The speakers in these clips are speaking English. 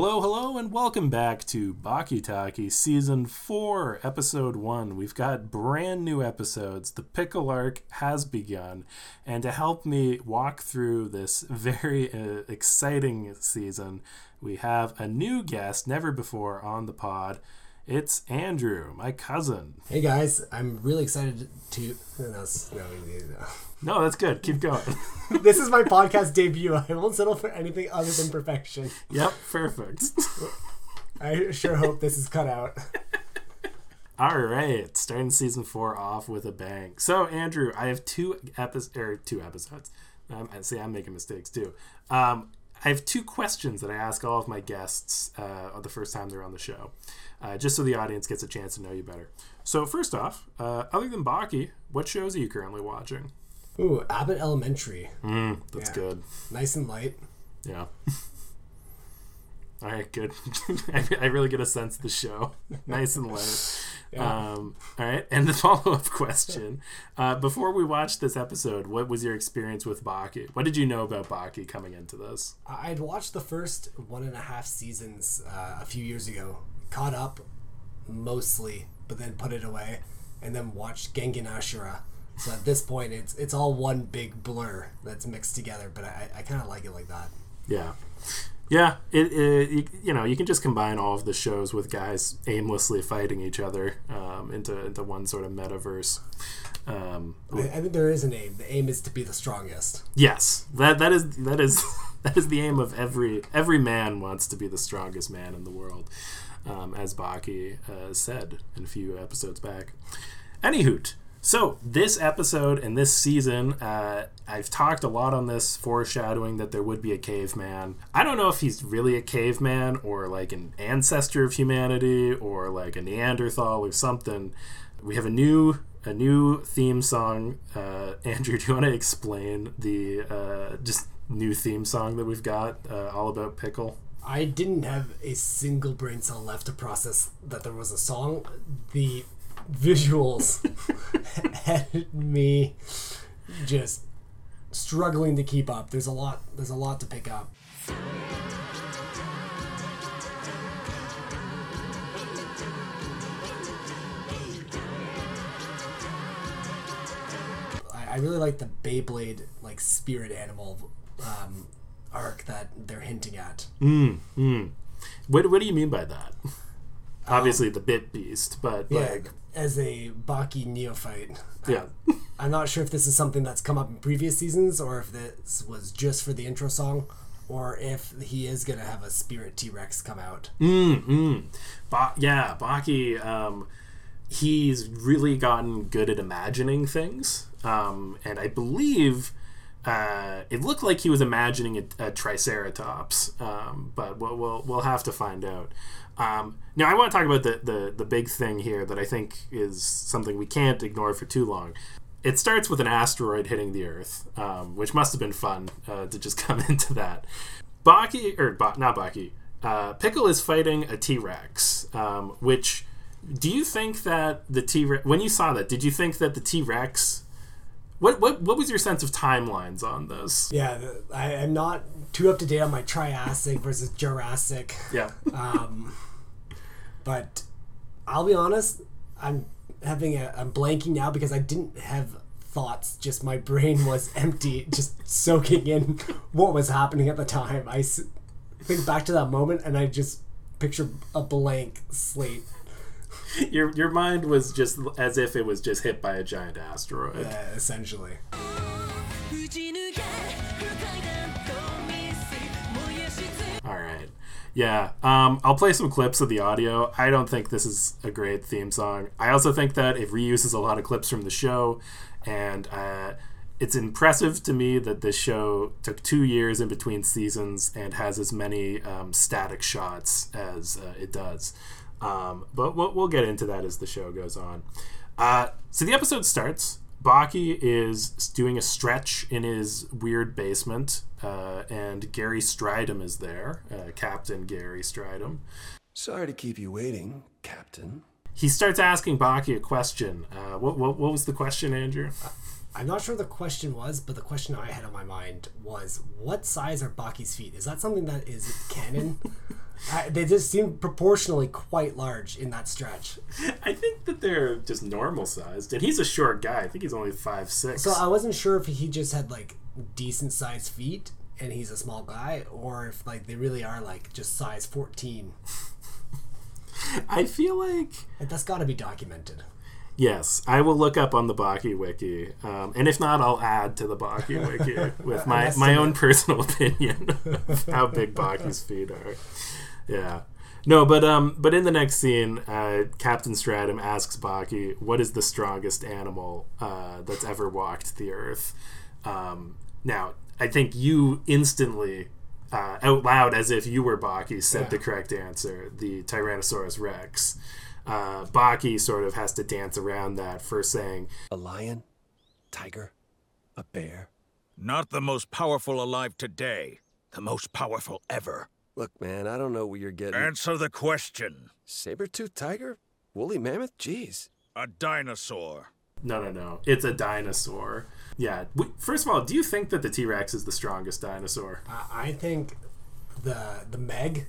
Hello, hello, and welcome back to Baki Taki Season 4, Episode 1. We've got brand new episodes. The Pickle arc has begun. And to help me walk through this very uh, exciting season, we have a new guest, never before on the pod. It's Andrew, my cousin. Hey guys, I'm really excited to. No, that's- no, no. No, that's good. Keep going. this is my podcast debut. I won't settle for anything other than perfection. yep, perfect. I sure hope this is cut out. All right, starting season four off with a bang. So, Andrew, I have two episodes, or two episodes. Um, I see, I'm making mistakes too. Um, I have two questions that I ask all of my guests uh, the first time they're on the show, uh, just so the audience gets a chance to know you better. So, first off, uh, other than Baki, what shows are you currently watching? Ooh, Abbott Elementary. Mm, that's Yeah. good. Nice and light. Yeah. All right, good. I, I really get a sense of the show. nice and light. Yeah. Um, all right, and the follow up question: uh, Before we watched this episode, what was your experience with Baki? What did you know about Baki coming into this? I- I'd watched the first one and a half seasons uh, a few years ago, caught up mostly, but then put it away, and then watched Kengan Ashura. So at this point, it's it's all one big blur that's mixed together. But I, I kind of like it like that. Yeah, yeah. It, it you, you know you can just combine all of the shows with guys aimlessly fighting each other um, into into one sort of metaverse. Um, I, I think there is an aim. The aim is to be the strongest. Yes, that that is that is that is the aim of every every man wants to be the strongest man in the world, um, as Baki uh, said in a few episodes back. Anywho, so this episode and this season, uh, I've talked a lot on this foreshadowing that there would be a caveman. I don't know if he's really a caveman or like an ancestor of humanity or like a Neanderthal or something. We have a new a new theme song. Uh, Andrew, do you want to explain the uh, just new theme song that we've got uh, all about pickle? I didn't have a single brain cell left to process that there was a song. The visuals had me just struggling to keep up. There's a lot. There's a lot to pick up. I, really like the Beyblade like spirit animal um, arc that they're hinting at. Mm, mm. What What do you mean by that? Obviously, the bit beast, but Yeah, like, as a Baki neophyte, yeah, I'm not sure if this is something that's come up in previous seasons or if this was just for the intro song or if he is going to have a spirit T-Rex come out. mm, mm. Ba- yeah, Baki. Um, he's really gotten good at imagining things, um, and I believe. Uh, it looked like he was imagining a, a triceratops, um, but we'll, we'll we'll have to find out. Um, now, I want to talk about the, the the big thing here that I think is something we can't ignore for too long. It starts with an asteroid hitting the Earth, um, which must have been fun uh, to just come into that. Baki or ba- not Baki, uh, Pickle is fighting a T Rex, um, which. Do you think that the T Rex, when you saw that, did you think that the T Rex what, what what was your sense of timelines on this? Yeah, I am not too up to date on my Triassic versus Jurassic, Yeah. um, but I'll be honest, I'm having a I'm blanking now because I didn't have thoughts. Just my brain was empty, just soaking in what was happening at the time. I think back to that moment and I just picture a blank slate. your your mind was just as if it was just hit by a giant asteroid. Yeah, essentially. All right. Yeah, um, I'll play some clips of the audio. I don't think this is a great theme song. I also think that it reuses a lot of clips from the show, and uh, it's impressive to me that this show took two years in between seasons and has as many um, static shots as uh, it does. Um, but we'll, we'll get into that as the show goes on. Uh, so the episode starts. Baki is doing a stretch in his weird basement, uh, and Gary Stridham is there, uh, Captain Gary Stridham. Sorry to keep you waiting, Captain. he starts asking Baki a question. Uh, what, what what was the question, Andrew? I'm not sure the question was, but the question I had on my mind was, what size are Baki's feet? Is that something that is canon? I, they just seem proportionally quite large in that stretch. I think that they're just normal sized, and he's a short guy. I think he's only five six. So I wasn't sure if he just had like decent sized feet and he's a small guy, or if like they really are like just size 14. I feel like Like, that's got to be documented. Yes, I will look up on the Baki wiki, um, and if not, I'll add to the Baki wiki with my my own personal opinion of how big Baki's feet are. Yeah. No, but um, but in the next scene, uh, Captain Stratum asks Baki, "What is the strongest animal uh, that's ever walked the Earth?" Um, now, I think you instantly, uh, out loud, as if you were Baki, said Yeah. the correct answer: the Tyrannosaurus Rex. Uh, Baki sort of has to dance around that, first saying, A lion? Tiger? A bear? Not the most powerful alive today, the most powerful ever. Look, man, I don't know where you're getting. Answer the question. Saber-toothed tiger? Woolly mammoth? Jeez. A dinosaur. No, no, no. It's a dinosaur. Yeah. First of all, do you think that the T Rex is the strongest dinosaur? I, I think the the Meg,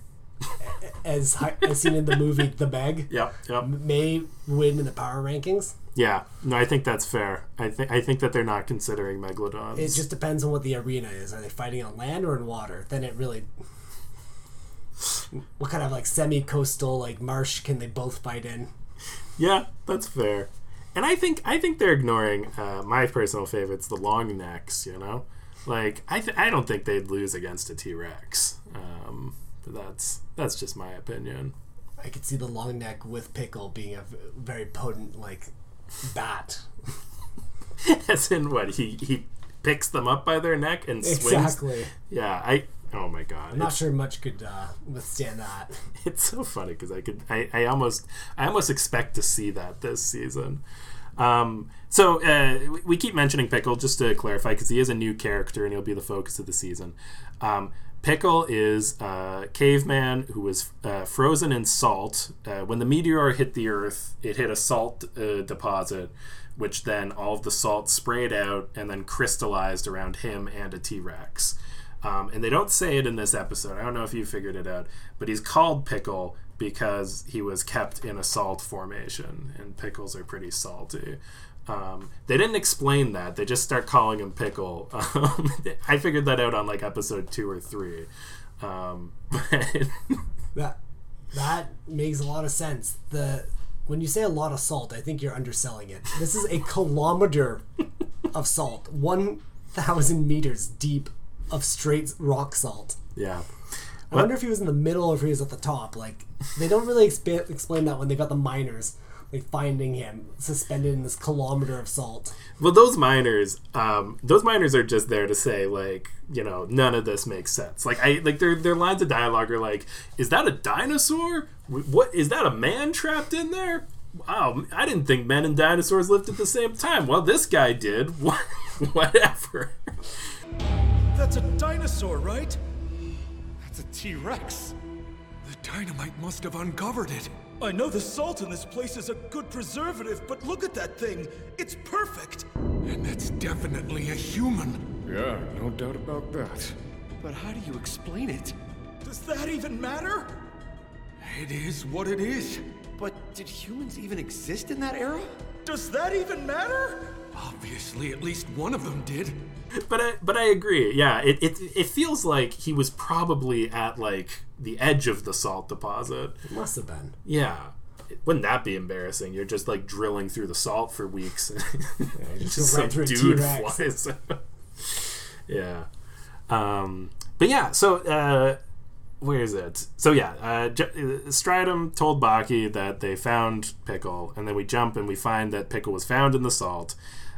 as as seen in the movie The Meg, Yep. Yep. may win in the power rankings. Yeah. No, I think that's fair. I think I think that they're not considering megalodons. It just depends on what the arena is. Are they fighting on land or in water? Then it really. What kind of like semi-coastal like marsh can they both fight in? yeah, that's fair. And I think I think they're ignoring uh, my personal favorites, the long necks. You know, like I th- I don't think they'd lose against a T Rex. Um, that's that's just my opinion. I could see the long neck with pickle being a very potent like bat. As in what he he picks them up by their neck and swings. Exactly. Yeah. I. Oh my god. I'm not sure much could uh, withstand that. it's so funny because I could I, I almost I almost expect to see that this season. Um, so uh, we- we keep mentioning Pickle just to clarify because he is a new character and he'll be the focus of the season. Um, Pickle is a caveman who was uh, frozen in salt. Uh, when the meteor hit the Earth, it hit a salt uh, deposit, which then all of the salt sprayed out and then crystallized around him and a T Rex. Um, and they don't say it in this episode. I don't know if you figured it out, but he's called Pickle because he was kept in a salt formation, and pickles are pretty salty. Um, they didn't explain that. They just start calling him Pickle. Um, I figured that out on like episode two or three. Um, That that makes a lot of sense. The when you say a lot of salt, I think you're underselling it. This is a kilometer of salt, one thousand meters deep of straight rock salt. yeah, I wonder if he was in the middle or if he was at the top. Like they don't really expa- explain that when they got the miners like finding him suspended in this kilometer of salt. Well, those miners, um, those miners are just there to say, like, you know, none of this makes sense. Like, I like their their lines of dialogue are like, "Is that a dinosaur? What is that? A man trapped in there? Wow, I didn't think men and dinosaurs lived at the same time. Well, this guy did. Whatever. That's a dinosaur, right? That's a T-Rex. The dynamite must have uncovered it. I know the salt in this place is a good preservative, but look at that thing. It's perfect. And that's definitely a human. Yeah, no doubt about that. But how do you explain it? Does that even matter? It is what it is. But did humans even exist in that era? Does that even matter? Obviously, at least one of them did. But I, but I agree. Yeah, it, it it feels like he was probably at like the edge of the salt deposit. It Must have been. Yeah. Wouldn't that be embarrassing? You're just like drilling through the salt for weeks. just just right some dude T-Rex. flies. yeah. Um, but yeah, so uh, where is it? So yeah, uh, J- uh, Stridum told Baki that they found Pickle, and then we jump and we find that Pickle was found in the salt.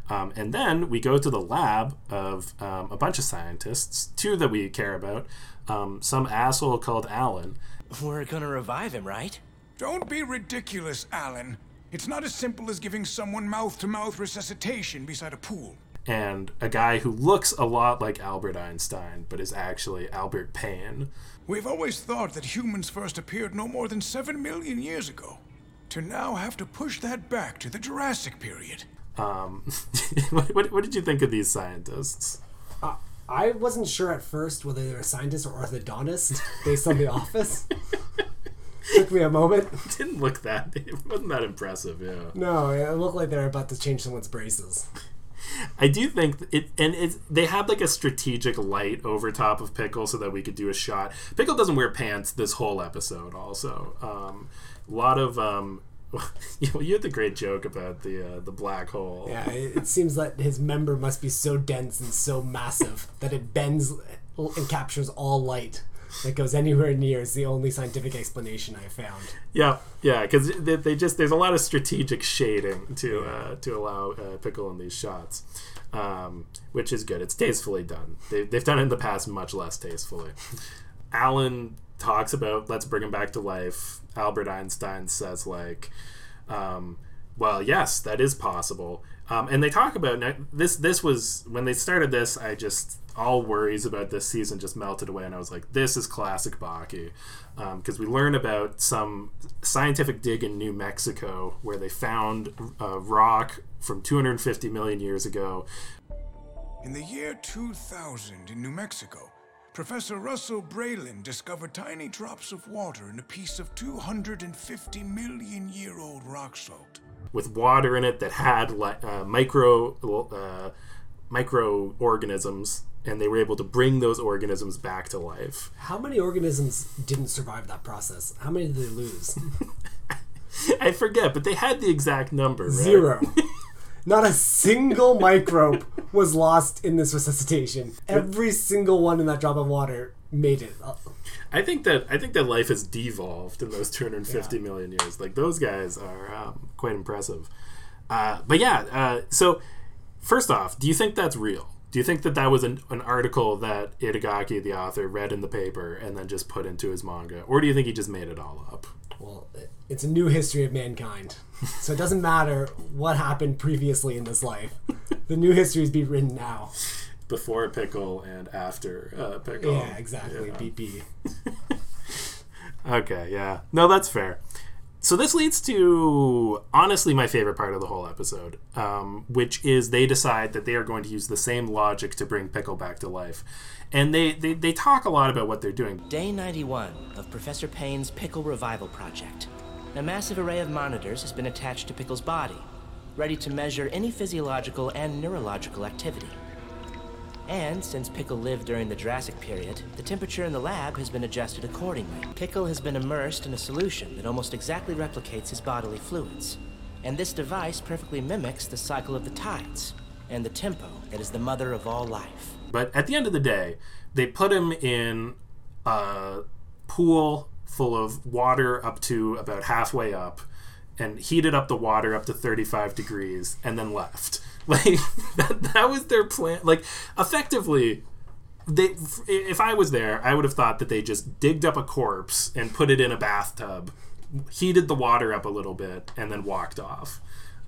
Um, and then we go to the lab of um, a bunch of scientists, two that we care about. Um, some asshole called Alan, We're gonna revive him, right? Don't be ridiculous, Alan. It's not as simple as giving someone mouth to mouth resuscitation beside a pool. and a guy who looks a lot like Albert Einstein, but is actually Albert Payne. We've always thought that humans first appeared no more than seven million years ago. to now have to push that back to the Jurassic period. Um, what, what, what did you think of these scientists? Uh, I wasn't sure at first whether they were a scientist or orthodontist based on The Office. Took me a moment. It didn't look that. It wasn't that impressive. Yeah. No, it looked like they were about to change someone's braces. I do think it, and it's they had like a strategic light over top of Pickle so that we could do a shot. Pickle doesn't wear pants this whole episode. Also, um, a lot of um, you, you had the great joke about the uh, the black hole. Yeah, it, it seems that his member must be so dense and so massive that it bends and captures all light that goes anywhere near is the only scientific explanation I found. Yeah, yeah, because they, they just there's a lot of strategic shading to uh, to allow uh, Pickle in these shots, um, which is good. It's tastefully done. They, they've done it in the past much less tastefully. Alan talks about let's bring him back to life. Albert Einstein says like, um, well, yes, that is possible. Um, and they talk about this. This was when they started this. I just all worries about this season just melted away, and I was like, "This is classic Baki," because um, we learn about some scientific dig in New Mexico where they found a rock from 250 million years ago. In the year 2000 in New Mexico, Professor Russell Vreeland discovered tiny drops of water in a piece of 250 million year old rock salt. With water in it that had uh, micro uh, microorganisms and they were able to bring those organisms back to life. How many organisms didn't survive that process? How many did they lose? I forget, but they had the exact number. Right? Zero. Not a single microbe was lost in this resuscitation. Every single one in that drop of water made it. I think that I think that life has devolved in those two hundred fifty yeah. million years. Like those guys are um, quite impressive. Uh, but yeah, uh, so first off, do you think that's real? Do you think that that was an, an article that Itagaki, the author, read in the paper and then just put into his manga, or do you think he just made it all up? Well, it's a new history of mankind, so it doesn't matter what happened previously in this life. The new histories be written now. Before pickle and after uh, pickle. Yeah, exactly. Yeah. BP. okay, yeah. No, that's fair so this leads to honestly my favorite part of the whole episode, um, which is they decide that they are going to use the same logic to bring Pickle back to life. And they, they, they talk a lot about what they're doing. Day 91 of Professor Payne's Pickle Revival Project. A massive array of monitors has been attached to Pickle's body, ready to measure any physiological and neurological activity. And since Pickle lived during the Jurassic period, the temperature in the lab has been adjusted accordingly. Pickle has been immersed in a solution that almost exactly replicates his bodily fluids. And this device perfectly mimics the cycle of the tides and the tempo that is the mother of all life. But at the end of the day, they put him in a pool full of water up to about halfway up and heated up the water up to 35 degrees and then left Like that, that was their plan. Like effectively, they if I was there, I would have thought that they just digged up a corpse and put it in a bathtub, heated the water up a little bit, and then walked off.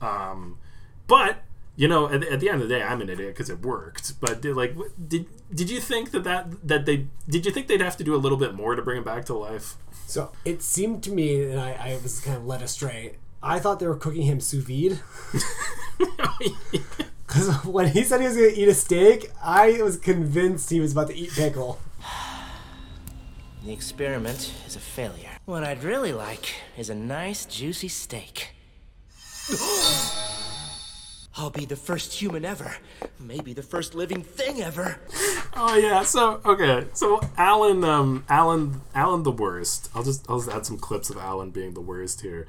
Um, but you know, at, at, the end of the day, I'm an idiot because it worked. But did, like, did did you think that, that that they did you think they'd have to do a little bit more to bring him back to life? So it seemed to me, and I, I was kind of led astray. I thought they were cooking him sous vide. Because when he said he was going to eat a steak, I was convinced he was about to eat pickle. The experiment is a failure. What I'd really like is a nice, juicy steak. I'll be the first human ever. Maybe the first living thing ever. Oh yeah. So okay. So Alan, um, Alan, Alan, the worst. I'll just I'll just add some clips of Alan being the worst here.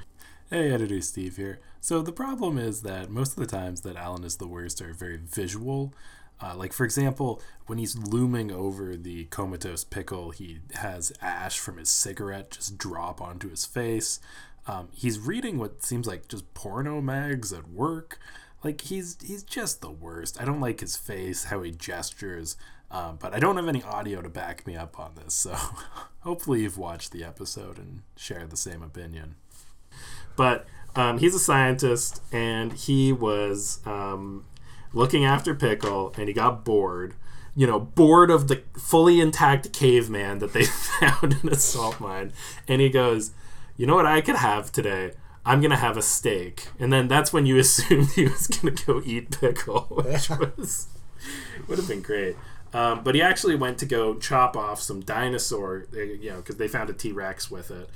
Hey, editor Steve here. So the problem is that most of the times that Alan is the worst are very visual. Uh, like for example, when he's looming over the comatose pickle, he has ash from his cigarette just drop onto his face. Um, he's reading what seems like just porno mags at work. Like he's he's just the worst. I don't like his face, how he gestures, um, but I don't have any audio to back me up on this. So hopefully you've watched the episode and share the same opinion. But um, he's a scientist, and he was um, looking after Pickle, and he got bored. You know, bored of the fully intact caveman that they found in a salt mine, and he goes, "You know what I could have today? I'm gonna have a steak, and then that's when you assumed he was gonna go eat pickle, which was would have been great. Um, but he actually went to go chop off some dinosaur, uh, you know, because they found a T Rex with it.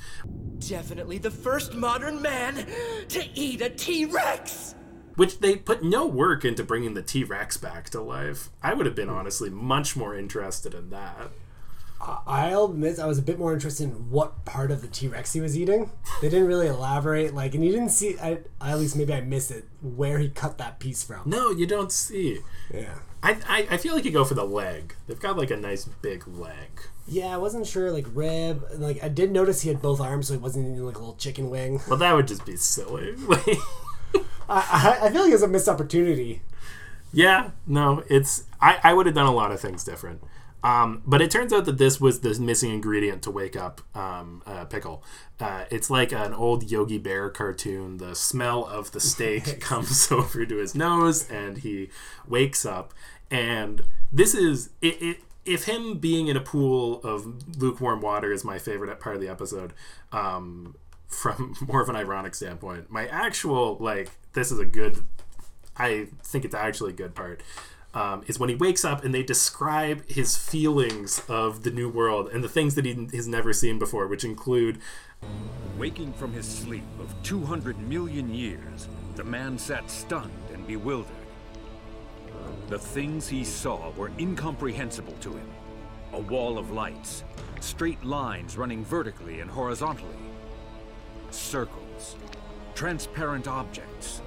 Definitely the first modern man to eat a T Rex! Which they put no work into bringing the T Rex back to life. I would have been honestly much more interested in that. I'll admit I was a bit more interested in what part of the T Rex he was eating. They didn't really elaborate, like, and you didn't see. I, at least maybe I missed it where he cut that piece from. No, you don't see. Yeah, I, I, I feel like you go for the leg. They've got like a nice big leg. yeah, I wasn't sure. Like rib, like I did notice he had both arms, so he wasn't eating like a little chicken wing. Well, that would just be silly. I, I, I feel like it was a missed opportunity. yeah, no, it's. I, I would have done a lot of things different. Um, but it turns out that this was the missing ingredient to wake up um, uh, Pickle. Uh, it's like an old Yogi Bear cartoon. The smell of the steak comes over to his nose, and he wakes up. And this is it. it if him being in a pool of lukewarm water is my favorite part of the episode, um, from more of an ironic standpoint, my actual like this is a good I think it's actually a good part. Um, is when he wakes up and they describe his feelings of the new world and the things that he has never seen before, which include Waking from his sleep of 200 million years, the man sat stunned and bewildered. The things he saw were incomprehensible to him. A wall of lights, straight lines running vertically and horizontally, circles, transparent objects.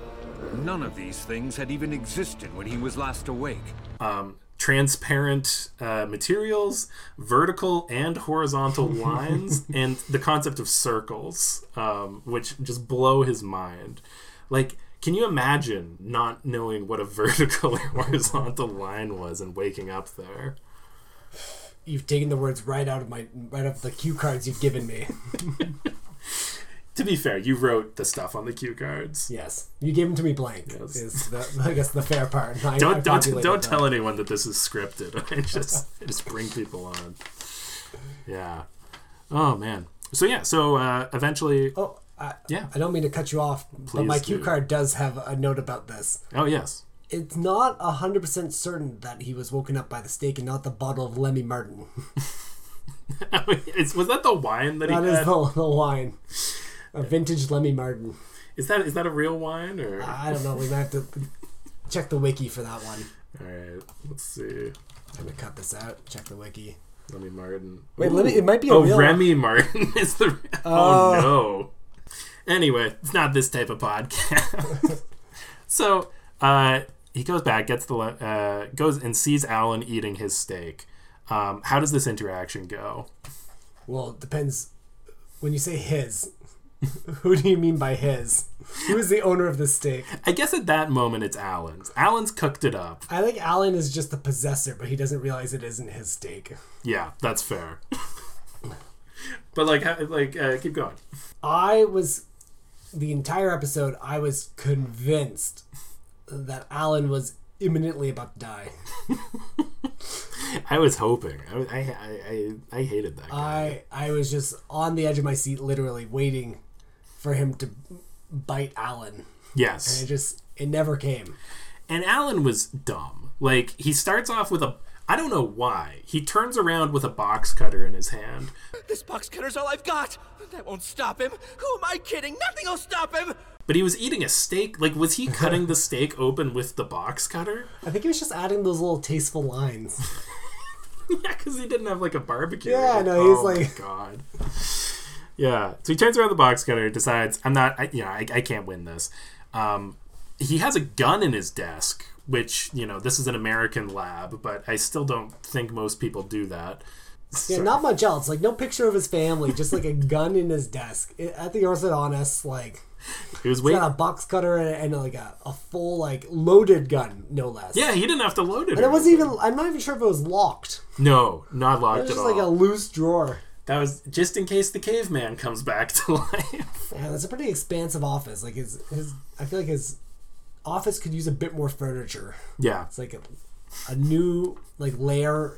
None of these things had even existed when he was last awake. um, transparent uh, materials, vertical and horizontal lines, and the concept of circles, um, which just blow his mind. Like, can you imagine not knowing what a vertical or horizontal line was and waking up there? You've taken the words right out of my right out of the cue cards you've given me. To be fair, you wrote the stuff on the cue cards. Yes, you gave them to me blank. Yes. Is the, I guess the fair part. I, I Don't don't don't them. tell anyone that this is scripted. I just I just bring people on. Yeah. Oh man. So yeah. So uh, eventually. Oh, I, Yeah. I don't mean to cut you off, but my cue do. card does have a note about this. Oh yes. It's not hundred percent certain that he was woken up by the steak and not the bottle of Lemmy Martin. Was that the wine that he That is the, the wine, a vintage Lemmy Martin. Is that is that a real wine or? I don't know. We might have to check the wiki for that one. All right. Let's see. I'm gonna cut this out. Check the wiki. Remy Martin. Wait, let me- it might be a oh, real- Remy Martin is the. Oh no. Anyway, it's not this type of podcast. so uh, he goes back, gets the uh, goes and sees Alan eating his steak. Um, how does this interaction go? Well, it depends. When you say his, who do you mean by his? Who is the owner of the steak? I guess at that moment it's Alan's. Alan's cooked it up. I think Alan is just the possessor, but he doesn't realize it isn't his steak. Yeah, that's fair. but like, like, uh, keep going. I was the entire episode. I was convinced that Alan was imminently about to die. I was hoping. I, I, I, I, I hated that guy. I I was just on the edge of my seat, literally waiting for him to bite Alan, Yes. and it just it never came. And Alan was dumb. Like he starts off with a I don't know why. He turns around with a box cutter in his hand. This box cutter's all I've got! That won't stop him! Who am I kidding? Nothing will stop him! But he was eating a steak. Like was he cutting the steak open with the box cutter? I think he was just adding those little tasteful lines. yeah, cuz he didn't have like a barbecue. Yeah, Like, no, he's oh like- god. Yeah. So he turns around the box cutter, decides I'm not I, you know, I, I can't win this. Um he has a gun in his desk, which, you know, this is an American lab, but I still don't think most people do that. Yeah, not much else. Like no picture of his family, just like a gun in his desk It- at the orthodontist. Like He was waiting. got a box cutter and, and like a, a full like loaded gun, no less. Yeah, he didn't have to load it. and it wasn't even. I'm not even sure if it was locked. No, not locked It was at just all. like a loose drawer. That was just in case the caveman comes back to life. Yeah, that's a pretty expansive office. Like his his, I feel like his office could use a bit more furniture. yeah, It's like a, a new like layer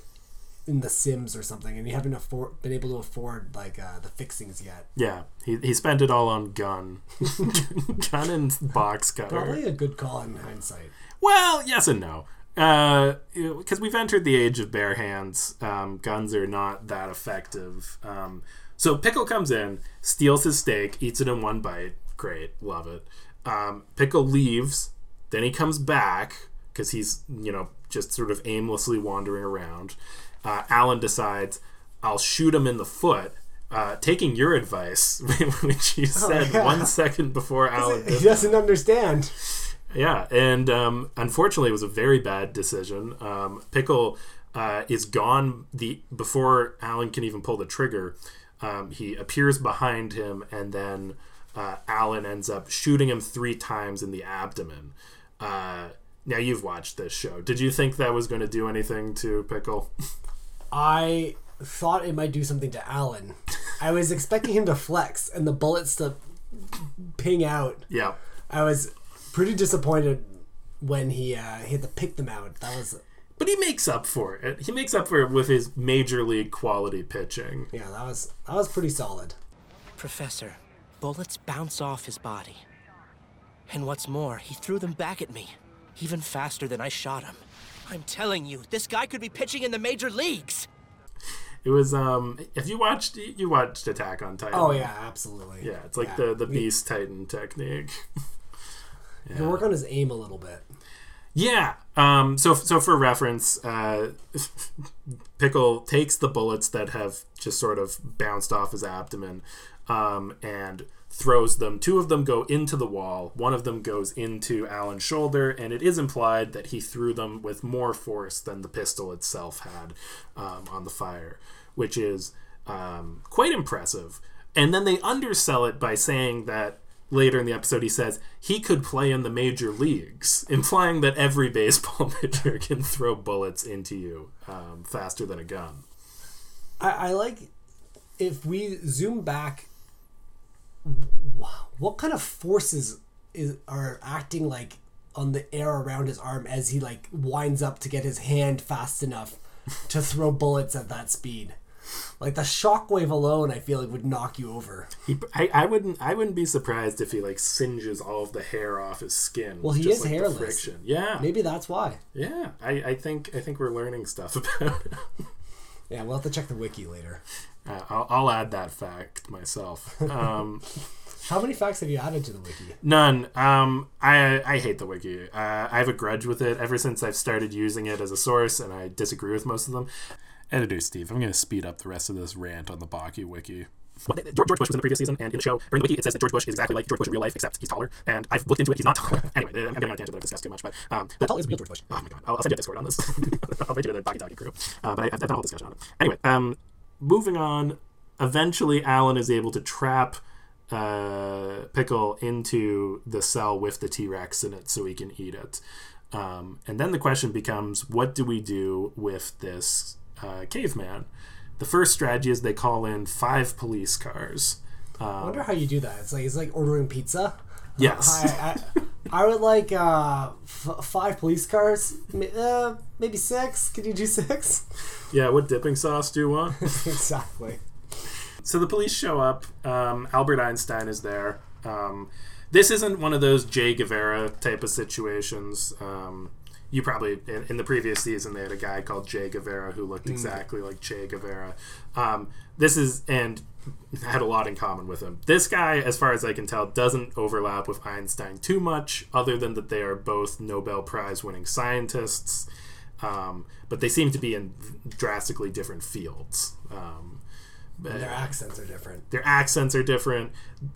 in The Sims or something, and you haven't afford, been able to afford like uh, the fixings yet. Yeah, he, he spent it all on gun, gun and box cutter. Probably a good call in hindsight. Well, yes and no. Because we've entered the age of bare hands. Um, guns are not that effective. Um, so Pickle comes in, steals his steak, eats it in one bite. Great, love it. Um, Pickle leaves, then he comes back because he's, you know, just sort of aimlessly wandering around. Uh, Alan decides, I'll shoot him in the foot. Uh, taking your advice, which you said yeah. one second before Alan did He doesn't understand. Yeah, and um, unfortunately, it was a very bad decision. Um, Pickle uh, is gone the before Alan can even pull the trigger. Um, he appears behind him, and then uh, Alan ends up shooting him three times in the abdomen. Uh, now you've watched this show. Did you think that was going to do anything to Pickle? I thought it might do something to Alan. I was expecting him to flex and the bullets to ping out. yeah. I was pretty disappointed when he uh, he had to pick them out. That was But he makes up for it. He makes up for it with his major league quality pitching. yeah, that was that was pretty solid. Professor, bullets bounce off his body. And what's more, he threw them back at me, even faster than I shot him. I'm telling you, this guy could be pitching in the major leagues. It was um. If you watched, you watched Attack on Titan. Oh yeah, absolutely. Yeah, it's like Yeah. the the Beast Titan technique. He can work on his aim a little bit. Yeah. Um. So so for reference, uh, Pickle takes the bullets that have just sort of bounced off his abdomen, um, and throws them. Two of them go into the wall. One of them goes into Alan's shoulder, and it is implied that he threw them with more force than the pistol itself had um, on the fire, which is um, quite impressive. And then they undersell it by saying that later in the episode he says he could play in the major leagues, implying that every baseball pitcher can throw bullets into you um, faster than a gun. I, I like if we zoom back. What kind of forces is are acting like on the air around his arm as he like winds up to get his hand fast enough to throw bullets at that speed? Like the shockwave alone, I feel like would knock you over. He, I, I wouldn't, I wouldn't be surprised if he like singes all of the hair off his skin. Well, he just, is like, hairless. friction. Yeah, Maybe that's why. yeah. I, I think, I think we're learning stuff about it. Yeah, we'll have to check the wiki later. Uh, I'll, I'll add that fact myself. Um, How many facts have you added to the wiki? None. Um, I I hate the wiki. Uh, I have a grudge with it ever since I've started using it as a source, and I disagree with most of them. Editor Steve, I'm going to speed up the rest of this rant on the Baki wiki. George, George Bush was in the previous season, and in the show, during the wiki, it says that George Bush is exactly like George Bush in real life, except he's taller. And I've looked into it; he's not taller. anyway, I'm getting on a tangent that I've discussed too much, but um, tall is real George Bush? Oh my god, I'll, send you a Discord on this. I'll make you to the Baki Talkie crew. Uh, but I, I've done a whole discussion on it. Anyway, um, moving on. Eventually, Alan is able to trap uh, Pickle into the cell with the T Rex in it so he can eat it. Um, and then the question becomes what do we do with this uh, caveman? The first strategy is they call in five police cars. I wonder how you do that. It's like it's like ordering pizza. Yes. I, I, I would like uh, f- five police cars. Uh, maybe six. Could you do six? Yeah, what dipping sauce do you want? exactly. So the police show up. Um, Albert Einstein is there. Um, this isn't one of those Jay Guevara type of situations. Um, you probably in, in the previous season they had a guy called Jay Guevara who looked exactly like Che Guevara. Um, this is and had a lot in common with him. This guy, as far as I can tell, doesn't overlap with Einstein too much, other than that they are both Nobel Prize winning scientists. Um, but they seem to be in drastically different fields. Um, And their accents are different. their accents are different.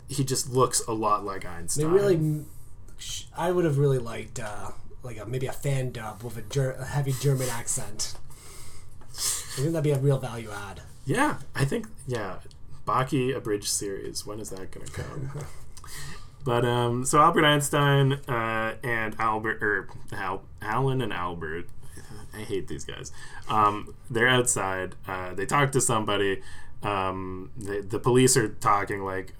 He just looks a lot like Einstein. They really. I would have really liked uh, like a, maybe a fan dub with a, ger- a heavy German accent. I think that'd be a real value add. yeah, I think yeah, Baki abridged series. When is that gonna come? but um, so Albert Einstein uh, and Albert or Al, Alan and Albert. I hate these guys. Um, they're outside. Uh, they talk to somebody. Um, the, the police are talking like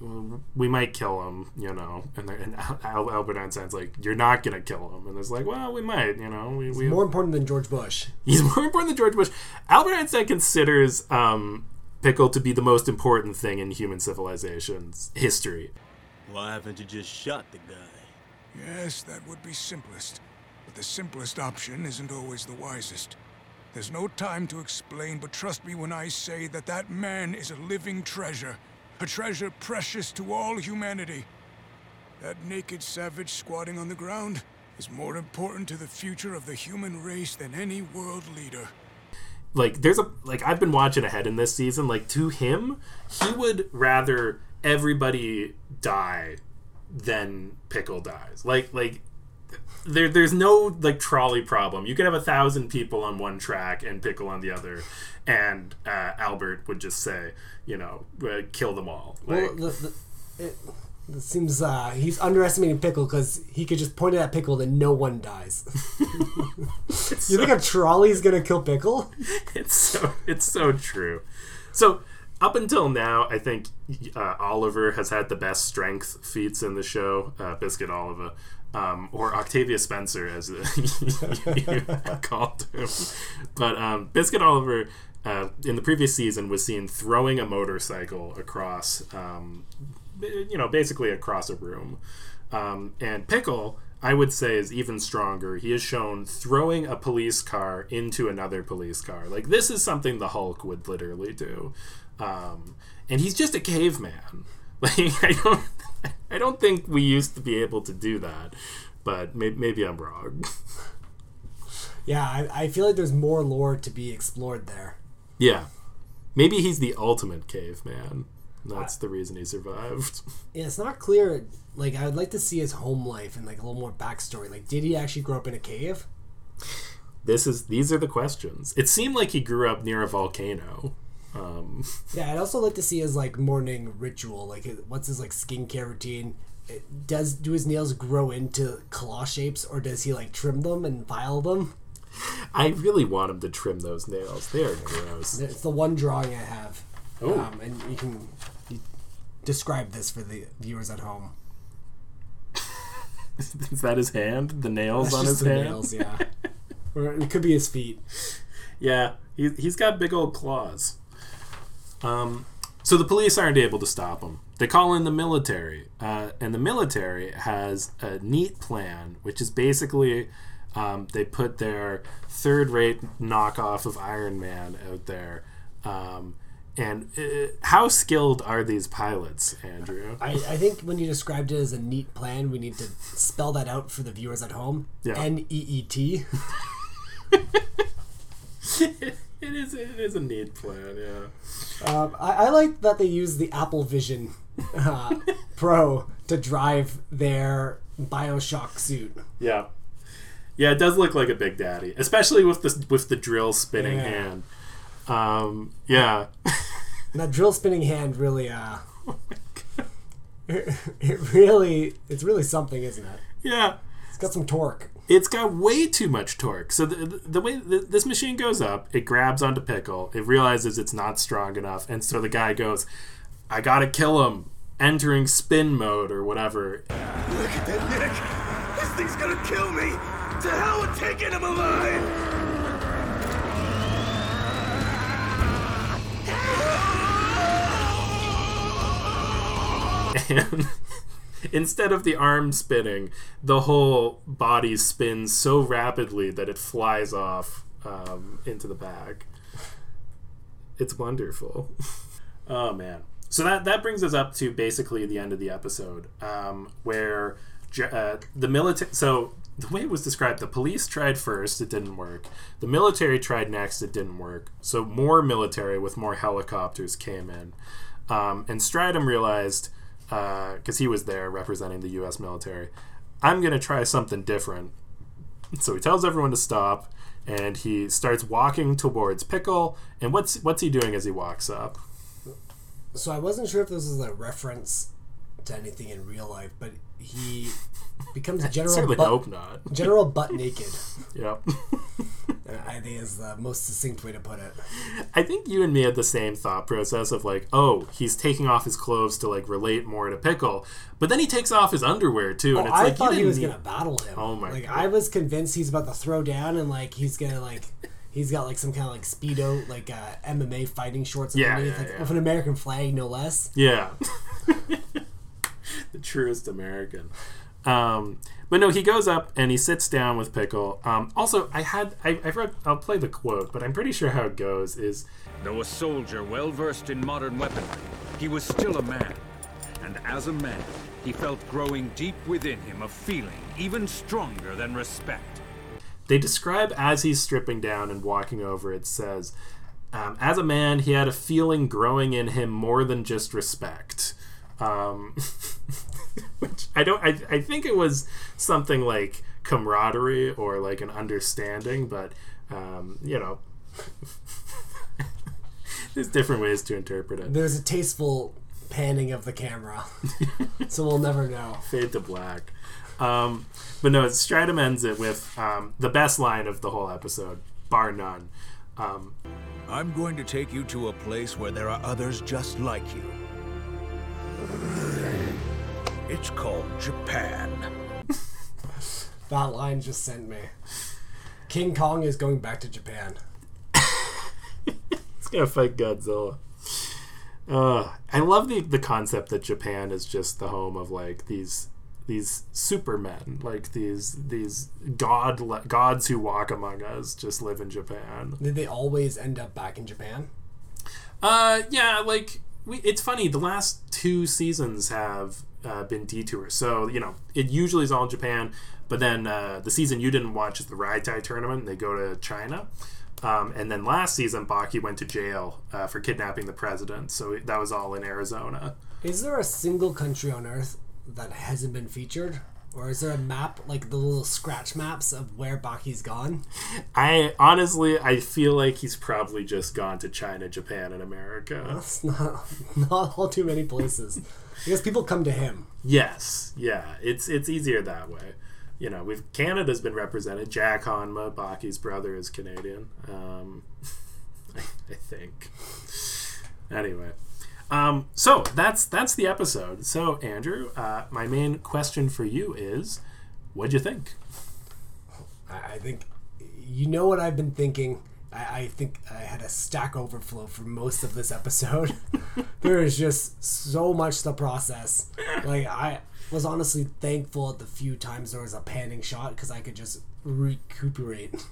we might kill him, you know, and, and Al- Albert Einstein's like you're not gonna kill him, and it's like well we might, you know, we, we More important than George Bush. he's more important than George Bush. Albert Einstein considers um, Pickle to be the most important thing in human civilization's history. Why haven't you just shot the guy? Yes, that would be simplest. But the simplest option isn't always the wisest. There's no time to explain, but trust me when I say that that man is a living treasure. A treasure precious to all humanity. That naked savage squatting on the ground is more important to the future of the human race than any world leader. like there's a like I've been watching ahead in this season. Like to him, he would rather everybody die than Pickle dies. Like like there there's no like trolley problem. You could have a thousand people on one track and Pickle on the other, and uh, Albert would just say, you know, uh, kill them all. Like, Well, the, the, it, it seems uh, he's underestimating Pickle because he could just point it at Pickle and no one dies. you think a trolley's gonna kill Pickle? it's so it's so true. So up until now, I think uh, Oliver has had the best strength feats in the show. Uh, Biscuit Oliver, um, or Octavia Spencer, as you called him. But um, Biscuit Oliver. Uh, in the previous season, was seen throwing a motorcycle across, um, you know, basically across a room. Um, and Pickle, I would say, is even stronger. He is shown throwing a police car into another police car. Like this is something the Hulk would literally do. Um, and he's just a caveman. Like I don't, I don't think we used to be able to do that. But may- maybe I'm wrong. Yeah, I, I feel like there's more lore to be explored there. yeah, maybe he's the ultimate caveman. That's the reason he survived. Yeah, it's not clear. Like, I would like to see his home life and like a little more backstory. Like, did he actually grow up in a cave? This is these are the questions. It seemed like he grew up near a volcano. Um, Yeah, I'd also like to see his like morning ritual. Like, his- what's his like skincare routine? It- Does do his nails grow into claw shapes, or does he like trim them and file them? I really want him to trim those nails. They are gross. It's the one drawing I have. Oh. Um, and you can you describe this for the viewers at home. Is that his hand? The nails That's on his hand? nails, yeah. or it could be his feet. Yeah, he, he's got big old claws. Um, so the police aren't able to stop him. They call in the military, uh, and the military has a neat plan, which is basically um, they put their third-rate knockoff of Iron Man out there. Um, and uh, how skilled are these pilots, Andrew? I, I think when you described it as a neat plan, we need to spell that out for the viewers at home. N E E T. it is it is a neat plan, yeah. Um, I, I like that they use the Apple Vision uh, Pro to drive their Bioshock suit. Yeah. Yeah, it does look like a Big Daddy, especially with the with the drill spinning Yeah. hand. Um, yeah. That drill spinning hand really, uh, Oh it, it really, it's really something, isn't it? yeah. It's got some torque. It's got way too much torque. So the, the, way the, this machine goes up, it grabs onto Pickle. It realizes it's not strong enough, and so the guy goes, "I gotta kill him." Entering spin mode or whatever. Look at that, Nick! This thing's gonna kill me! To hell with taking him alive! and instead of the arm spinning, the whole body spins so rapidly that it flies off um, into the back. It's wonderful. oh man! So that that brings us up to basically the end of the episode, um, where uh, the military. So the way it was described, the police tried first, it didn't work. The military tried next, it didn't work. So more military with more helicopters came in, um, and Stridham realized Uh, because he was there representing the U.S. military, I'm gonna try something different. So he tells everyone to stop, and he starts walking towards Pickle. And what's what's he doing as he walks up? So I wasn't sure if this was a reference to anything in real life, but he becomes general Certainly butt, hope not. general butt naked. Yep. I, think is the most succinct way to put it. I think you and me had the same thought process of like, oh, he's taking off his clothes to like relate more to Pickle, but then he takes off his underwear too, and Oh, it's I like thought you he was need- gonna battle him. Oh my Like God. I was convinced he's about to throw down and like he's gonna like he's got like some kind of like speedo like uh, MMA fighting shorts Yeah, underneath, yeah, like yeah. with an American flag, no less. Yeah. the truest American. Um, but no, he goes up and he sits down with Pickle. Um, also, I had I, I've read. I'll play the quote, but I'm pretty sure how it goes is Though a soldier well versed in modern weaponry, he was still a man. And as a man, he felt growing deep within him a feeling even stronger than respect. they describe as he's stripping down and walking over. It says, um, as a man, he had a feeling growing in him more than just respect. Um, which I don't. I, I think it was something like camaraderie or like an understanding, but um, you know, there's different ways to interpret it. There's a tasteful panning of the camera, so we'll never know. Fade to black. Um, but no, Strydum ends it with um, the best line of the whole episode, bar none. Um, I'm going to take you to a place where there are others just like you. It's called Japan. That line just sent me. King Kong is going back to Japan. It's gonna fight Godzilla. Uh, I love the the concept that Japan is just the home of like these these supermen, like these these god gods who walk among us, just live in Japan. Did they always end up back in Japan? Uh, yeah, like we, it's funny. The last two seasons have uh, been detours, so you know it usually is all in Japan. But then uh, the season you didn't watch is the Raitai tournament. They go to China, um, and then last season Baki went to jail uh, for kidnapping the president. So that was all in Arizona. Is there a single country on Earth that hasn't been featured? Or is there a map, like the little scratch maps of where Baki's gone? I honestly, I feel like he's probably just gone to China, Japan, and America. That's not, not all too many places. Because people come to him. Yes, yeah, it's it's easier that way. You know, we've Canada's been represented. Jack Hanma, Baki's brother, is Canadian. Um, I, I think. Anyway, um, so that's that's the episode. So Andrew, uh, my main question for you is, what'd you think? I, think, you know what I've been thinking? I, I think I had a stack overflow for most of this episode. there is just so much to process. Like, I was honestly thankful at the few times there was a panning shot because I could just recuperate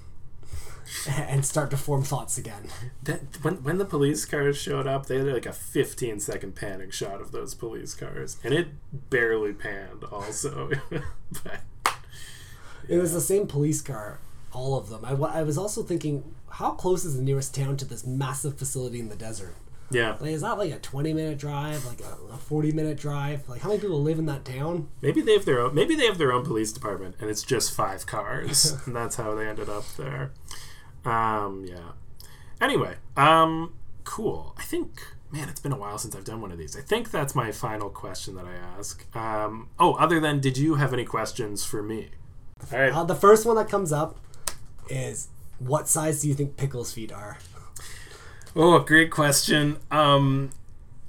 and start to form thoughts again. That when when the police cars showed up, they had like a 15 second panic shot of those police cars, and it barely panned. Also, but It was the same police car, all of them. I, I was also thinking, how close is the nearest town to this massive facility in the desert? yeah, Like, is that like a 20 minute drive, like a, a 40 minute drive? Like, how many people live in that town? maybe they have their own. Maybe they have their own police department, and it's just five cars, and that's how they ended up there. Um, yeah. Anyway, um, cool. I think. Man, it's been a while since I've done one of these. I think that's my final question that I ask. Um, oh, other than, did you have any questions for me? All right. Uh, the first one that comes up is what size do you think Pickle's feet are? Oh, great question. Um,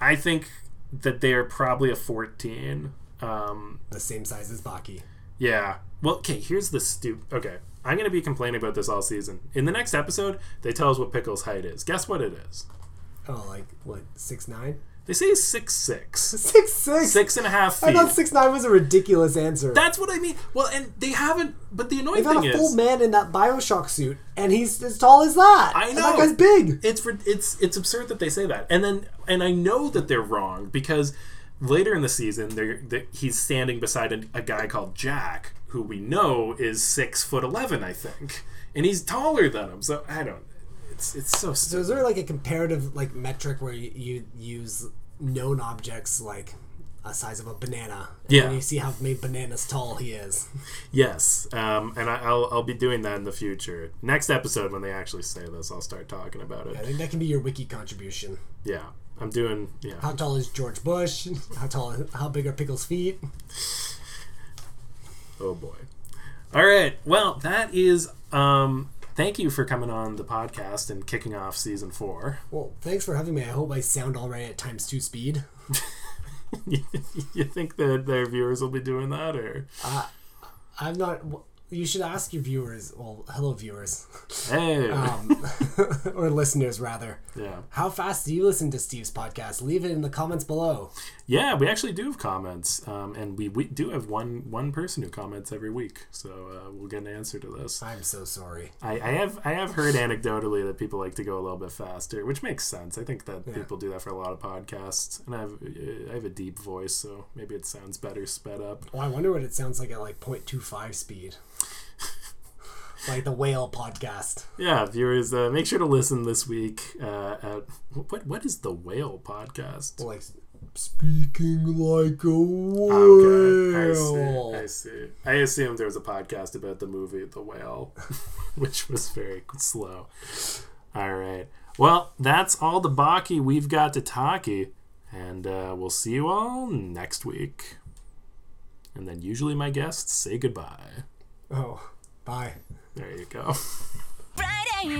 I think that they are probably a 14. Um, The same size as Baki. yeah. Well, okay, here's the stup. Okay, I'm going to be complaining about this all season. In the next episode, they tell us what Pickle's height is. Guess what it is? Oh, like, what, six nine? They say six six, Six six? six and a half feet. I thought six nine was a ridiculous answer. That's what I mean. Well, and they haven't. But the annoying thing. They've got a full man in that Bioshock suit, and he's as tall as that. I And know that guy's big. It's it's it's absurd that they say that, and then and I know that they're wrong because later in the season, they're, they he's standing beside a, a guy called Jack, who we know is six foot eleven, I think, and he's taller than him. So I don't. It's it's so. So is there like a comparative like metric where you, you use known objects like a size of a banana? and Yeah. you see how many bananas tall he is. Yes, um, and I, I'll I'll be doing that in the future. Next episode, when they actually say this, I'll start talking about it. I it. think that can be your wiki contribution. Yeah, I'm doing. Yeah, How tall is George Bush? How tall? How big are Pickle's feet? Oh boy. All right. Well, that is um thank you for coming on the podcast and kicking off season four. Well, thanks for having me. I hope I sound all right at times two speed. you think that their viewers will be doing that, or I'm not. You should ask your viewers. Well, hello, viewers, hey, um, or listeners rather. yeah, How fast do you listen to Steve's podcast? Leave it in the comments below. yeah. We actually do have comments, um, and we, we do have one one person who comments every week, so uh, we'll get an answer to this. I'm so sorry. I, I have I have heard anecdotally that people like to go a little bit faster, which makes sense. I think that Yeah. people do that for a lot of podcasts, and I have I have a deep voice, so maybe it sounds better sped up. Well, I wonder what it sounds like at like 0.25 speed. Like the whale podcast. Yeah, viewers, uh, make sure to listen this week. Uh, at what what is the Whale podcast? Like speaking like a whale. Okay, I see. I see. I assumed there was a podcast about the movie The Whale, which was very slow. All right. Well, that's all the Baki we've got to talkie, and uh, we'll see you all next week. And then usually my guests say goodbye. Oh, bye. There you go. Friday